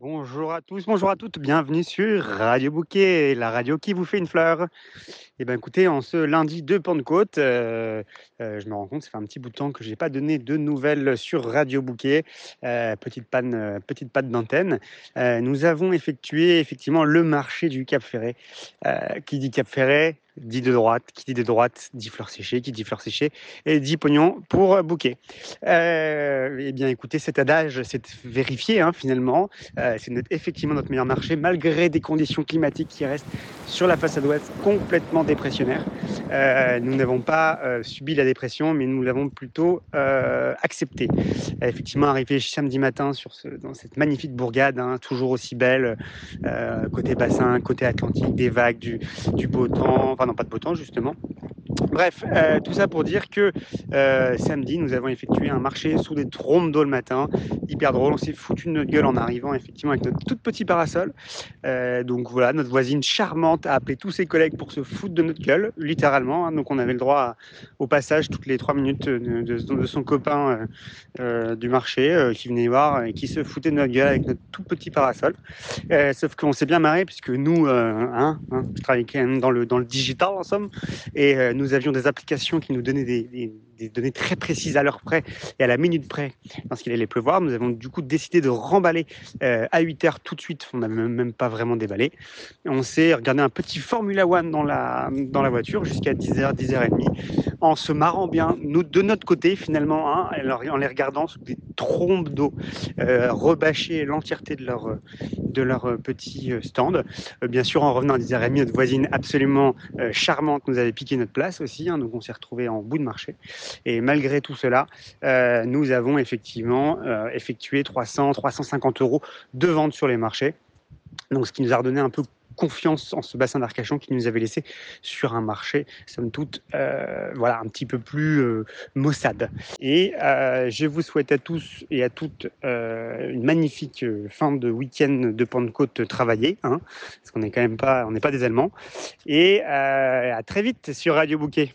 Bonjour à tous, bonjour à toutes, bienvenue sur Radio Bouquet, la radio qui vous fait une fleur. Eh bien écoutez, en ce lundi de Pentecôte, euh, euh, je me rends compte, ça fait un petit bout de temps que je n'ai pas donné de nouvelles sur Radio Bouquet, euh, petite panne, petite panne d'antenne. Nous avons effectué effectivement le marché du Cap Ferret. Euh, qui dit Cap Ferret dit de droite, qui dit de droite dit fleurs séchées, qui dit fleurs séchées et dit pognon pour bouquet. Euh, eh bien écoutez, cet adage s'est vérifié hein, finalement. Euh, c'est effectivement notre meilleur marché, malgré des conditions climatiques qui restent sur la façade ouest complètement dépressionnaires. Euh, nous n'avons pas euh, subi la dépression, mais nous l'avons plutôt euh, acceptée. effectivement, arrivé samedi matin sur dans cette magnifique bourgade, hein, toujours aussi belle, côté bassin, côté Atlantique, des vagues, du, du beau temps, enfin non pas de beau temps justement. Bref, euh, tout ça pour dire que euh, samedi, nous avons effectué un marché sous des trompes d'eau le matin. Hyper drôle, on s'est foutu de notre gueule en arrivant effectivement avec notre tout petit parasol. Euh, donc voilà, notre voisine charmante a appelé tous ses collègues pour se foutre de notre gueule, littéralement. hein. donc on avait le droit au passage toutes les trois minutes de, son copain du marché qui venait voir et qui se foutait de notre gueule avec notre tout petit parasol. Sauf qu'on s'est bien marré puisque nous, hein, hein, je travaille quand même dans le, dans le digital en somme, et nous avions des applications qui nous donnaient des, données très précises à l'heure près et à la minute près lorsqu'il allait pleuvoir. Nous avons du coup décidé de remballer euh, à 8 heures tout de suite. On n'a même, même pas vraiment déballé. On s'est regardé un petit Formula One dans la, dans la voiture jusqu'à 10h, 10h30 en se marrant bien, nous de notre côté finalement, hein, en les regardant sous des trombes d'eau, euh, rebâcher l'entièreté de leur, de leur euh, petit euh, stand. Bien sûr, en revenant à 10h30, notre voisine absolument charmante nous avait piqué notre place aussi, hein, donc on s'est retrouvé en bout de marché. Et malgré tout cela, nous avons effectivement effectué 300, 350 euros de vente sur les marchés. Donc, ce qui nous a redonné un peu confiance en ce bassin d'Arcachon qui nous avait laissé sur un marché, somme toute, euh, voilà, un petit peu plus euh, maussade. Et euh, je vous souhaite à tous et à toutes euh, une magnifique fin de week-end de Pentecôte travaillée, hein, parce qu'on n'est quand même pas, on n'est pas des Allemands. Et à très vite sur Radio Bouquet.